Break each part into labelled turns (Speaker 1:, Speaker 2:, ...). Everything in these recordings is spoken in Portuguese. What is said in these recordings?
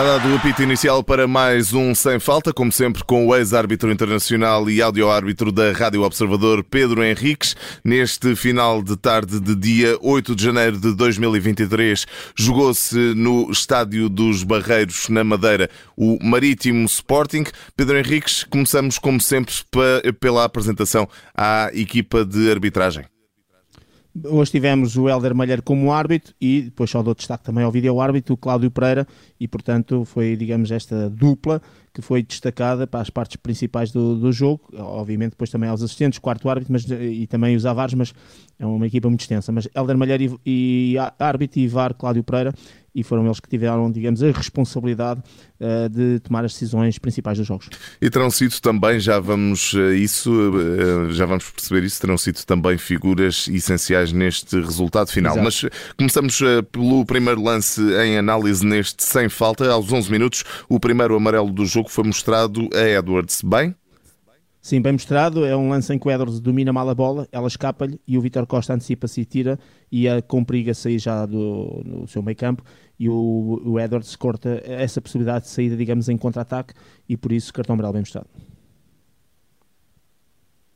Speaker 1: Está dado o apito inicial para mais um Sem Falta, como sempre com o ex-árbitro internacional e áudio-árbitro da Rádio Observador, Pedro Henriques. Neste final de tarde de dia 8 de janeiro de 2023, jogou-se no Estádio dos Barreiros, na Madeira, o Marítimo Sporting. Pedro Henriques, começamos como sempre pela apresentação à equipa de arbitragem.
Speaker 2: Hoje tivemos o Helder Malheiro como árbitro e depois só dou destaque também ao vídeo-árbitro, o Cláudio Pereira, e portanto foi, digamos, esta dupla que foi destacada para as partes principais do, do jogo, obviamente depois também aos assistentes, quarto árbitro mas, e também os avares, mas é uma equipa muito extensa. Mas Helder Malheiro e, e árbitro e VAR Cláudio Pereira e foram eles que tiveram, digamos, a responsabilidade uh, de tomar as decisões principais dos jogos.
Speaker 1: E terão sido também, já vamos uh, isso, uh, já vamos perceber isso, terão sido também figuras essenciais neste resultado final. Exato. Mas começamos pelo primeiro lance em análise neste sem falta, aos 11 minutos, o primeiro amarelo do jogo foi mostrado a Edwards. Bem?
Speaker 2: Sim, bem mostrado. É um lance em que o Edwards domina mal a bola, ela escapa-lhe e o Vitor Costa antecipa-se e tira e a compriga sair já do, do seu meio campo e o, o Edwards corta essa possibilidade de saída, digamos, em contra-ataque e por isso cartão amarelo bem mostrado.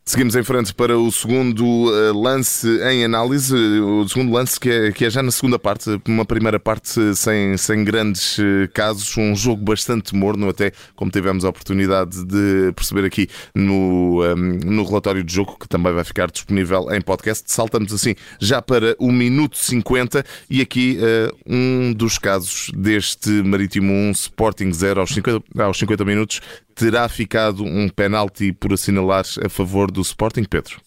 Speaker 1: Seguimos em frente para o segundo uh, lance em análise, o segundo lance que é, que é já na segunda parte, uma primeira parte sem, sem grandes uh, casos, um jogo bastante morno, até como tivemos a oportunidade de perceber aqui no, ehm, no relatório de jogo, que também vai ficar disponível em podcast. Saltamos assim já para o minuto 50 e aqui uh, um dos casos deste Marítimo 1 Sporting 0 aos 50, aos 50 minutos terá ficado um penalti por assinalar a favor do Sporting, Pedro?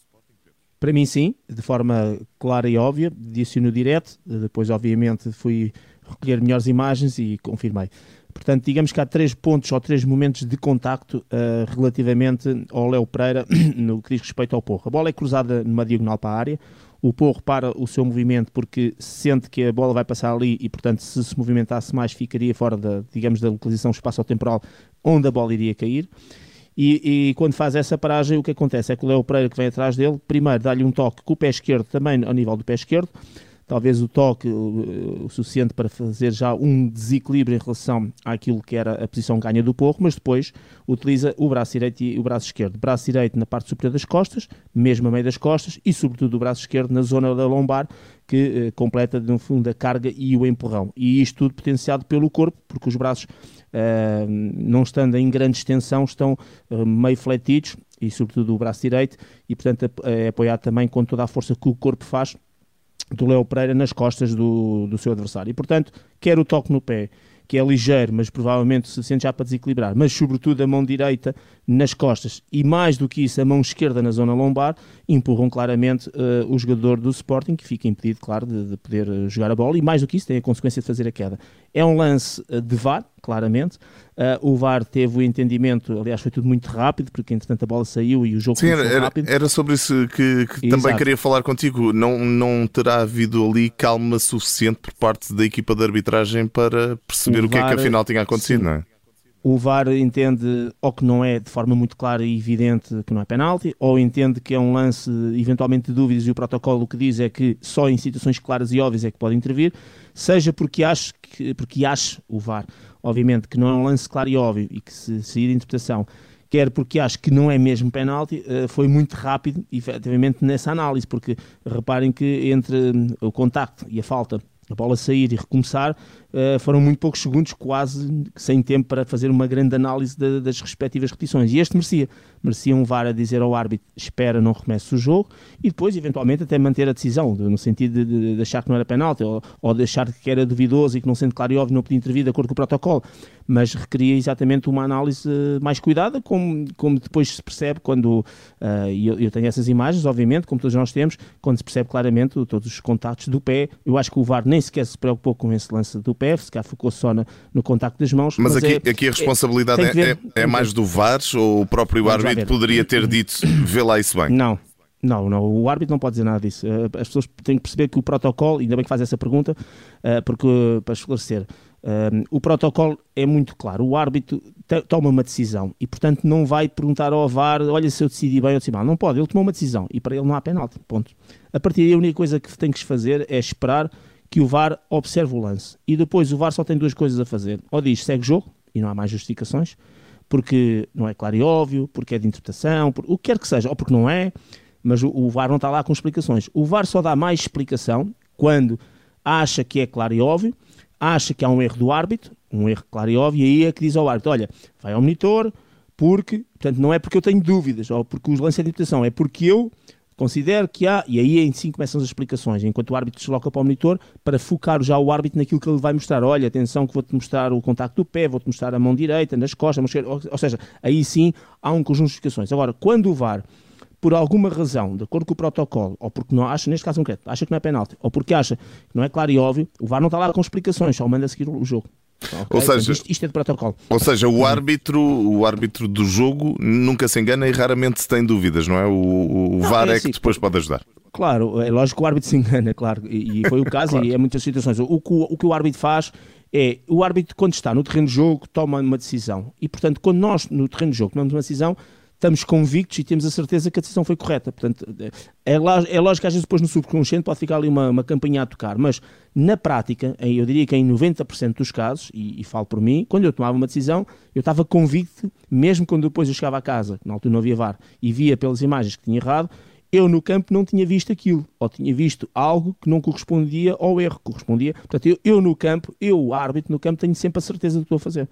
Speaker 2: Para mim, sim, de forma clara e óbvia. Disse no direto, depois, obviamente, fui recolher melhores imagens e confirmei. Portanto, digamos que há três pontos ou três momentos de contacto uh, relativamente ao Léo Pereira no que diz respeito ao Porro. A bola é cruzada numa diagonal para a área, o Porro para o seu movimento porque sente que a bola vai passar ali e, portanto, se se movimentasse mais, ficaria fora da, digamos, da localização espaço-temporal onde a bola iria cair. E, e, quando faz essa paragem, o que acontece é que o Léo Pereira, que vem atrás dele, primeiro dá-lhe um toque com o pé esquerdo, também ao nível do pé esquerdo, talvez o toque o, suficiente para fazer já um desequilíbrio em relação àquilo que era a posição ganha do porro, mas depois utiliza o braço direito e o braço esquerdo. Braço direito na parte superior das costas, mesmo a meio das costas, e sobretudo o braço esquerdo na zona da lombar, que eh, completa no fundo a carga e o empurrão. E isto tudo potenciado pelo corpo, porque os braços Uh, não estando em grande extensão, estão uh, meio fletidos e sobretudo o braço direito e portanto é apoiado também com toda a força que o corpo faz do Léo Pereira nas costas do, do seu adversário. E portanto, quer o toque no pé, que é ligeiro, mas provavelmente suficiente já para desequilibrar, mas sobretudo a mão direita nas costas e mais do que isso a mão esquerda na zona lombar, empurram claramente uh, o jogador do Sporting, que fica impedido, claro, de, de poder uh, jogar a bola e mais do que isso tem a consequência de fazer a queda. É um lance uh, de VAR, claramente, o VAR teve o entendimento, aliás foi tudo muito rápido, porque entretanto a bola saiu e o jogo
Speaker 1: Sim, era, rápido. Era sobre isso que, que também queria falar contigo, não, não terá havido ali calma suficiente por parte da equipa de arbitragem para perceber o, o que VAR, é que afinal tinha acontecido, sim. não é?
Speaker 2: O VAR entende ou que não é de forma muito clara e evidente que não é penalti, ou entende que é um lance eventualmente de dúvidas e o protocolo o que diz é que só em situações claras e óbvias é que pode intervir, seja porque acha, que, porque acha o VAR, obviamente, que não é um lance claro e óbvio e que se sair de interpretação, quer porque acho que não é mesmo penalti, eh, foi muito rápido, efetivamente, nessa análise, porque reparem que entre o contacto e a falta a bola sair e recomeçar, uh, foram muito poucos segundos, quase sem tempo para fazer uma grande análise de, das respectivas repetições. E este merecia, merecia um VAR a dizer ao árbitro, espera, não remesse o jogo, e depois, eventualmente, até manter a decisão, no sentido de, de, achar que não era penalti, ou, ou de achar que era duvidoso e que não sendo claro e óbvio não podia intervir de acordo com o protocolo. Mas requeria exatamente uma análise mais cuidada, como, como depois se percebe quando, uh, e eu, eu, tenho essas imagens, obviamente, como todos nós temos, quando se percebe claramente todos os contactos do pé. Eu acho que o VAR nem sequer se preocupou com esse lance do pé, se cá focou só no, no contacto das mãos.
Speaker 1: Mas, mas aqui, é, aqui a responsabilidade é, ver, é, é mais do VAR ou o próprio árbitro poderia ter dito vê lá isso bem?
Speaker 2: Não, não, não, o árbitro não pode dizer nada disso. Eh, as pessoas têm que perceber que o protocolo, ainda bem que faz essa pergunta, eh, porque para esclarecer, eh, o protocolo é muito claro. O árbitro toma uma decisão e, portanto, não vai perguntar ao VAR: olha, se eu decidi bem ou decidi mal. Não pode, ele tomou uma decisão e para ele não há penalti. Ponto. A partir daí, a única coisa que tem que fazer é esperar que o VAR observe o lance. E depois o VAR só tem duas coisas a fazer. Ou diz segue jogo, e não há mais justificações, porque não é claro e óbvio, porque é de interpretação, por, o que quer que seja, ou porque não é, mas o, o VAR não está lá com explicações. O VAR só dá mais explicação quando acha que é claro e óbvio, acha que há um erro do árbitro, um erro claro e óbvio, e aí é que diz ao árbitro: olha, vai ao monitor, porque, portanto, não é porque eu tenho dúvidas ou porque os lances de interpretação, é porque eu considero que há, e aí em si começam as explicações, enquanto o árbitro desloca para o monitor, para focar já o árbitro naquilo que ele vai mostrar. Olha, atenção que vou-te mostrar o contacto do pé, vou-te mostrar a mão direita, nas costas, ou seja, aí sim há um conjunto de explicações. Agora, quando o VAR, por alguma razão, de acordo com o protocolo, ou porque não acha, neste caso concreto, acha que não é penalti, ou porque acha que não é claro e óbvio, o VAR não está lá com explicações, só manda seguir o jogo. Okay?
Speaker 1: Ou seja,
Speaker 2: isto, isto, é de protocolo.
Speaker 1: Ou seja, o árbitro, o árbitro do jogo nunca se engana e raramente se tem dúvidas, não é? O, o não, VAR é, assim, é, que depois pode ajudar.
Speaker 2: Claro, é lógico que o árbitro se engana, claro, e, e foi o caso, claro. e é muitas situações. O, o, o que o árbitro faz é, o árbitro quando está no terreno de jogo toma uma decisão, e portanto quando nós no terreno de jogo tomamos uma decisão, estamos convictos e temos a certeza que a decisão foi correta. Portanto, é, é lógico que às vezes depois no subconsciente pode ficar ali uma, uma campanha a tocar, mas na prática, eu diria que em 90% dos casos, e, e, falo por mim, quando eu tomava uma decisão, eu estava convicto, mesmo quando depois eu chegava a casa, na altura não havia VAR, e via pelas imagens que tinha errado, eu no campo não tinha visto aquilo, ou tinha visto algo que não correspondia ao erro, correspondia. Portanto, eu, eu no campo, eu, árbitro no campo, tenho sempre a certeza do que estou a fazer.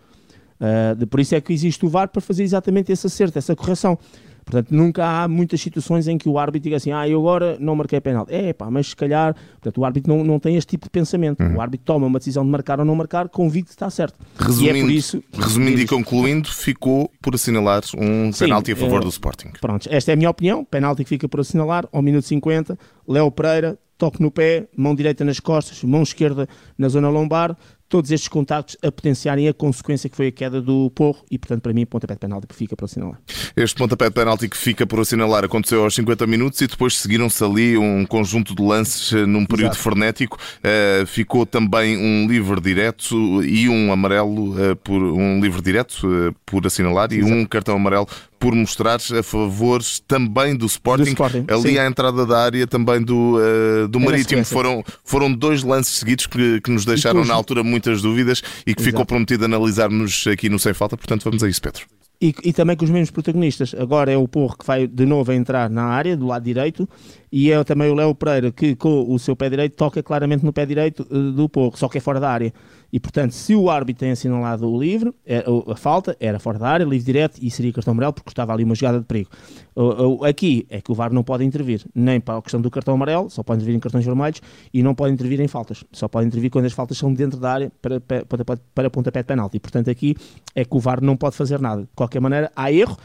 Speaker 2: Uh, por isso é que existe o VAR para fazer exatamente esse acerto, essa correção. Portanto, nunca há muitas situações em que o árbitro diga assim, ah, eu agora não marquei penal. É, pá, mas se calhar, portanto, o árbitro não, não tem este tipo de pensamento. Uhum. O árbitro toma uma decisão de marcar ou não marcar, convicto que está certo.
Speaker 1: Resumindo, e, é por isso, resumindo e concluindo, ficou por assinalar um Sim, penalti a favor é, do Sporting.
Speaker 2: Pronto, esta é a minha opinião. Penalti que fica por assinalar, ao minuto 50, Léo Pereira, toque no pé, mão direita nas costas, mão esquerda na zona lombar, todos estes contactos a potenciarem a consequência que foi a queda do Porro e, portanto, para mim, pontapé de penalti que fica por assinalar.
Speaker 1: Este pontapé de penalti que fica por assinalar aconteceu aos 50 minutos e depois seguiram-se ali um conjunto de lances eh, num período Exato. frenético. Uh, ficou também um livre direto e um amarelo uh, por um livre direto uh, por assinalar Exato. e um cartão amarelo por mostrar a favor também do Sporting, do Sporting ali sim. à entrada da área também do, uh, do Marítimo. Foram, foram dois lances seguidos que, que nos deixaram na altura muitas dúvidas e que Exato. ficou prometido analisarmos aqui no Sem Falta. Portanto, vamos a isso, Pedro.
Speaker 2: E, e, também com os mesmos protagonistas. Agora é o Porro que vai de novo entrar na área, do lado direito, e é também o Léo Pereira que, com o seu pé direito, toca claramente no pé direito uh, do Porro, só que é fora da área. E portanto, se o árbitro tem assinalado o livre, é, a falta era fora da área, livre direto e seria cartão amarelo porque estava ali uma jogada de perigo. Aqui é que o VAR não pode intervir, nem para a questão do cartão amarelo, só pode intervir em cartões vermelhos e não pode intervir em faltas. Só pode intervir quando as faltas são dentro da área para, para, para, para pontapé de penalti. Portanto, aqui é que o VAR não pode fazer nada. De qualquer maneira, há erro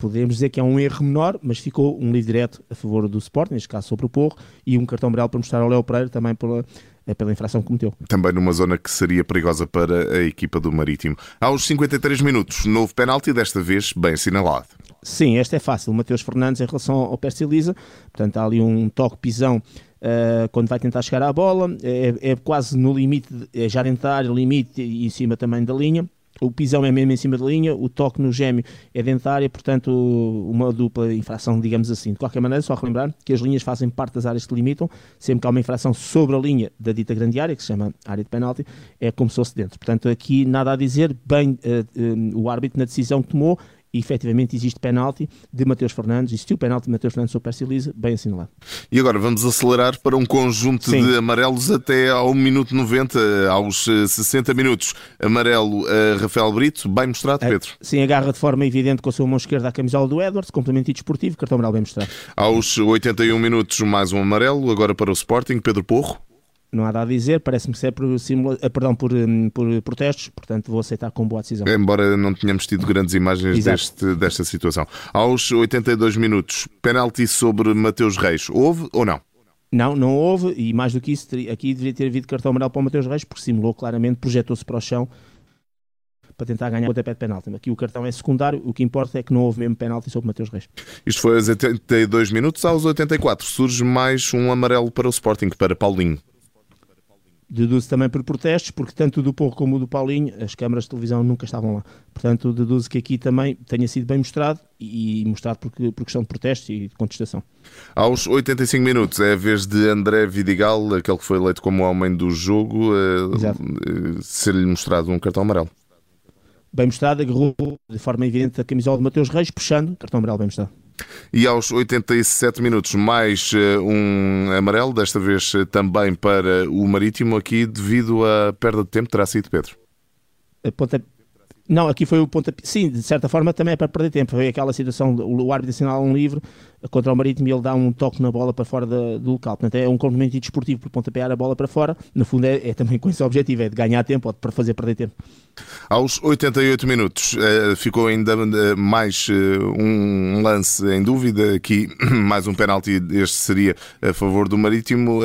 Speaker 2: podemos dizer que é um erro menor, mas ficou um livre direto a favor do Sport, neste caso sobre o Porro, e um cartão amarelo para mostrar ao Léo Pereira também pela, eh, pela infração que cometeu.
Speaker 1: Também numa zona que seria perigosa para a equipa do Marítimo. Aos 53 minutos, novo penalti, desta vez bem assinalado.
Speaker 2: Sim, esta é fácil. Mateus Fernandes em relação ao Percy portanto há ali um toque pisão Uh, quando vai tentar chegar à bola, é, é quase no limite, é já entrar limite e em cima também da linha o pisão é mesmo em cima da linha, o toque no gêmeo é dentária, portanto, uma dupla infração, digamos assim. De qualquer maneira, só relembrar que as linhas fazem parte das áreas que limitam, sempre que há uma infração sobre a linha da dita grande área, que se chama área de penalti, é como se fosse dentro. Portanto, aqui nada a dizer, bem uh, uh, o árbitro na decisão que tomou e efetivamente existe penalti de Mateus Fernandes, existiu penalti de Mateus Fernandes sobre Percy Lisa, bem assinalado.
Speaker 1: E agora vamos acelerar para um conjunto Sim. de amarelos até ao minuto 90, aos 60 eh, minutos. Amarelo a Rafael Brito, bem mostrado, Pedro?
Speaker 2: Sim, agarra de forma evidente com a sua mão esquerda a camisola do Edwards, complemento desportivo, cartão amarelo bem mostrado.
Speaker 1: Aos 81 minutos, mais um amarelo, agora para o Sporting, Pedro Porro
Speaker 2: não há nada a dizer, parece-me ser por, simula... Eh, perdão, por, hum, por protestos, portanto vou aceitar com boa decisão.
Speaker 1: Embora não tenhamos tido grandes imagens deste, desta situação. Aos 82 minutos, penalti sobre Mateus Reis, houve ou não?
Speaker 2: Não, não houve, e mais do que isso, aqui deveria ter havido cartão amarelo para o Mateus Reis, porque simulou claramente, projetou-se para o chão para tentar ganhar o pontapé de penalti. Aqui o cartão é secundário, o que importa é que não houve mesmo penalti sobre Mateus Reis.
Speaker 1: Isto foi aos 82 minutos, aos 84 surge mais um amarelo para o Sporting, para Paulinho.
Speaker 2: Deduzo também por protestos, porque tanto do Porro como do Paulinho, as câmaras de televisão nunca estavam lá. Portanto, deduzo que aqui também tenha sido bem mostrado e mostrado por, por questão de protestos e de contestação.
Speaker 1: Aos 85 minutos é a vez de André Vidigal, aquele que foi eleito como homem do jogo, uh, ser-lhe mostrado um cartão amarelo.
Speaker 2: Bem mostrado, agarrou de forma evidente a camisola de Mateus Reis, puxando, cartão amarelo bem mostrado.
Speaker 1: E aos 87 minutos, mais uh, um amarelo, desta vez uh, também para o Marítimo, aqui devido à perda de tempo, terá sido Pedro.
Speaker 2: Não, aqui foi o ponto. Sim, de certa forma também é para perder tempo. Foi aquela situação, o árbitro assinala um livre contra o Marítimo e ele dá um toque na bola para fora da, do local. Portanto, é um complemento desportivo por pontapéar a bola para fora. No fundo, é, é, também com esse objetivo, é de ganhar tempo ou de fazer perder tempo.
Speaker 1: Aos 88 minutos uh, ficou ainda uh, mais uh, um lance em dúvida. Aqui, mais um penalti. Este seria a favor do Marítimo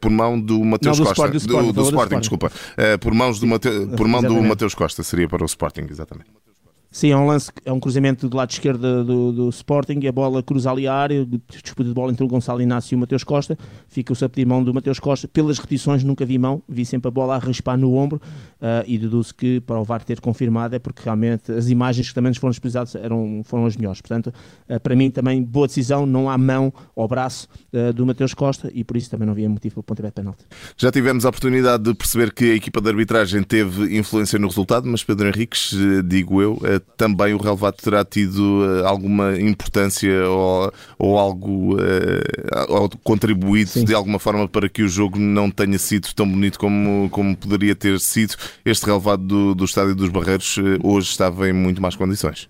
Speaker 1: por mão do Mateus Costa.
Speaker 2: Sport, do, Sport,
Speaker 1: do, do, do Sporting, desculpa. por, mãos do Mate... por mão do Mateus Costa seria para o Sporting, exatamente.
Speaker 2: Sim, é um lance, é um cruzamento do lado esquerdo do, do Sporting, a bola cruza ali a área, disputa de bola entre o Gonçalo Inácio e o Mateus Costa, fica-se a pedir mão do Mateus Costa, pelas repetições nunca vi mão, vi sempre a bola a raspar no ombro uh, e deduzo que para o VAR ter confirmado é porque realmente as imagens que também nos foram disponibilizadas eram, foram as melhores, portanto uh, para mim também boa decisão, não há mão ao braço uh, do Mateus Costa e por isso também não havia motivo para o pontapé de penalti.
Speaker 1: Já tivemos a oportunidade de perceber que a equipa de arbitragem teve influência no resultado, mas Pedro Henriques, digo eu, também o relevado terá tido uh, alguma importância ou, ou algo uh, ou contribuído Sim. de alguma forma para que o jogo não tenha sido tão bonito como, como poderia ter sido. Este relevado do, do Estádio dos Barreiros uh, hoje estava em muito más condições.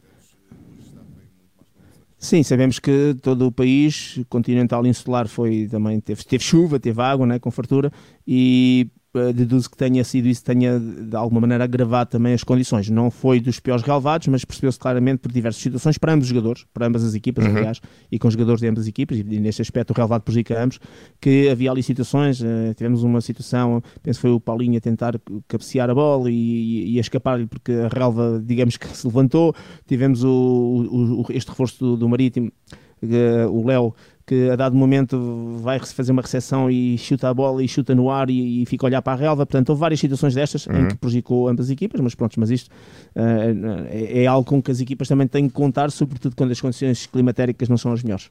Speaker 2: Sim, sabemos que todo o país continental insular foi também teve, teve chuva, teve água, né, com fartura e eh, deduzo que tenha sido isso, tenha de alguma maneira agravado também as condições. Não foi dos piores relevados, mas percebeu-se claramente por diversas situações, para ambos os jogadores, para ambas as equipas, uhum. aliás, e com os jogadores de ambas as equipas, e neste aspecto o relevado prejudica ambos, que havia ali situações, uh, tivemos uma situação, penso que foi o Paulinho a tentar cabecear a bola e, e, e a escapar-lhe porque a relva, digamos que se levantou, tivemos o, o, o este reforço do, do Marítimo, uh, o Léo, que a dado momento vai fazer uma recepção e chuta a bola e chuta no ar e, e fica a olhar para a relva. Portanto, houve várias situações destas uhum. em que prejudicou ambas as equipas, mas pronto, mas isto uh, é, é, algo com que as equipas também têm que contar, sobretudo quando as condições climatéricas não são as melhores.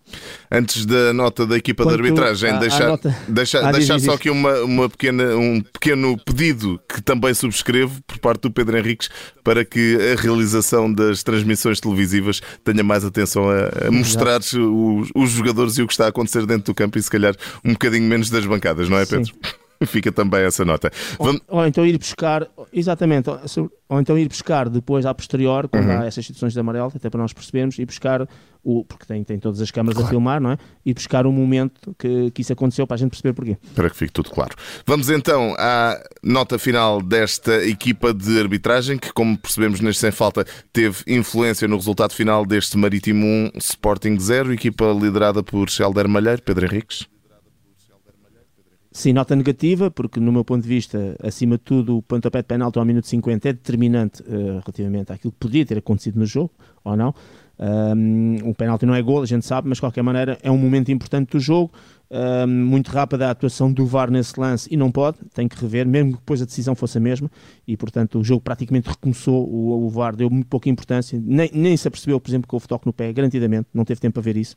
Speaker 1: Antes da nota da equipa Quanto de arbitragem, a, deixar, nota... deixar, ah, deixar só aqui uma, uma pequena, um pequeno pedido que também subscrevo por parte do Pedro Henriques para que a realização das transmissões televisivas tenha mais atenção a, a mostrar os, os jogadores e o que está a acontecer dentro do campo e se calhar um bocadinho menos das bancadas, não é, Pedro? Sim. Fica também essa nota.
Speaker 2: Ou, ou, então ir buscar, exatamente, ou, ou, então ir buscar depois à posterior, quando uhum. há essas situações de amarelo, até para nós percebermos, ir buscar o, porque tem, tem todas as câmaras claro. a filmar, não é? E buscar o momento que, que isso aconteceu para a gente perceber porquê.
Speaker 1: Para que fique tudo claro. Vamos então à nota final desta equipa de arbitragem, que, como percebemos neste Sem Falta, teve influência no resultado final deste Marítimo 1 Sporting 0, equipa liderada por Helder Malheiro, Pedro Henriques.
Speaker 2: Sim, nota negativa, porque no meu ponto de vista, acima de tudo, o pontapé de penalti ao minuto 50 é determinante uh, relativamente àquilo que podia ter acontecido no jogo, ou não. Um, o penalti não é gol, a gente sabe, mas de qualquer maneira é um momento importante do jogo. Um, muito rápida a atuação do VAR nesse lance e não pode, tem que rever, mesmo que depois a decisão fosse a mesma. E portanto o jogo praticamente recomeçou. O, o VAR deu muito pouca importância, nem, nem se apercebeu, por exemplo, que houve toque no pé, garantidamente, não teve tempo a ver isso.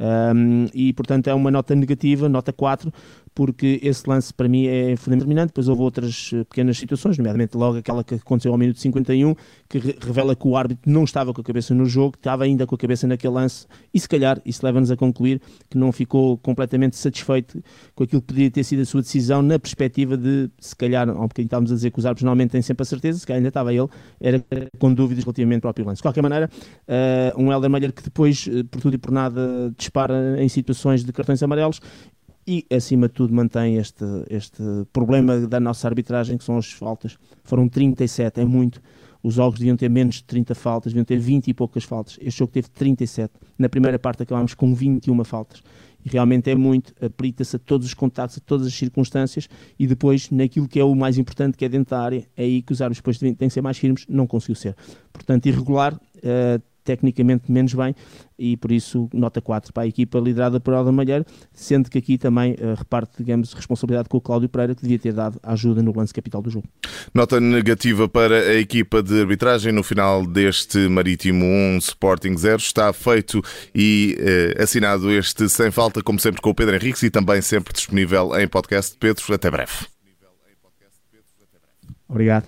Speaker 2: Um, e portanto é uma nota negativa, nota 4, porque esse lance para mim é fundamental. Depois houve outras eh, pequenas situações, nomeadamente logo aquela que aconteceu ao minuto 51, que revela que o árbitro não estava com a cabeça no jogo, estava ainda com a cabeça naquele lance, e se calhar isso leva-nos a concluir que não ficou completamente satisfeito com aquilo que poderia ter sido a sua decisão, na perspectiva de, se calhar, há um bocadinho estávamos a dizer que os árbitros normalmente têm sempre a certeza, se calhar ainda estava ele, era com dúvidas relativamente ao próprio lance. De qualquer maneira, uh, um Helder Malher que depois, uh, por tudo e por nada, dispara em situações de cartões amarelos e, acima de tudo, mantém este, este problema da nossa arbitragem, que são as faltas. Foram 37, é muito. Os jogos deviam ter menos de 30 faltas, deviam ter 20 e poucas faltas. Este jogo teve 37. Na primeira parte acabámos com 21 faltas. E realmente é muito, aplica-se a todos os contactos, a todas as circunstâncias e depois naquilo que é o mais importante, que é dentro da área, é aí que os árbitros depois têm que ser mais firmes, não conseguiu ser. Portanto, irregular, uh, tecnicamente menos bem e por isso nota 4 para a equipa liderada por Alda Malheiro, sendo que aqui também uh, reparte, digamos, responsabilidade com o Cláudio Pereira, que devia ter dado ajuda no lance capital do jogo.
Speaker 1: Nota negativa para a equipa de arbitragem no final deste Marítimo 1 Sporting 0. Está feito e uh, assinado este sem falta, como sempre, com o Pedro Henriques e também sempre disponível em podcast. Pedro, até breve.
Speaker 2: Obrigado.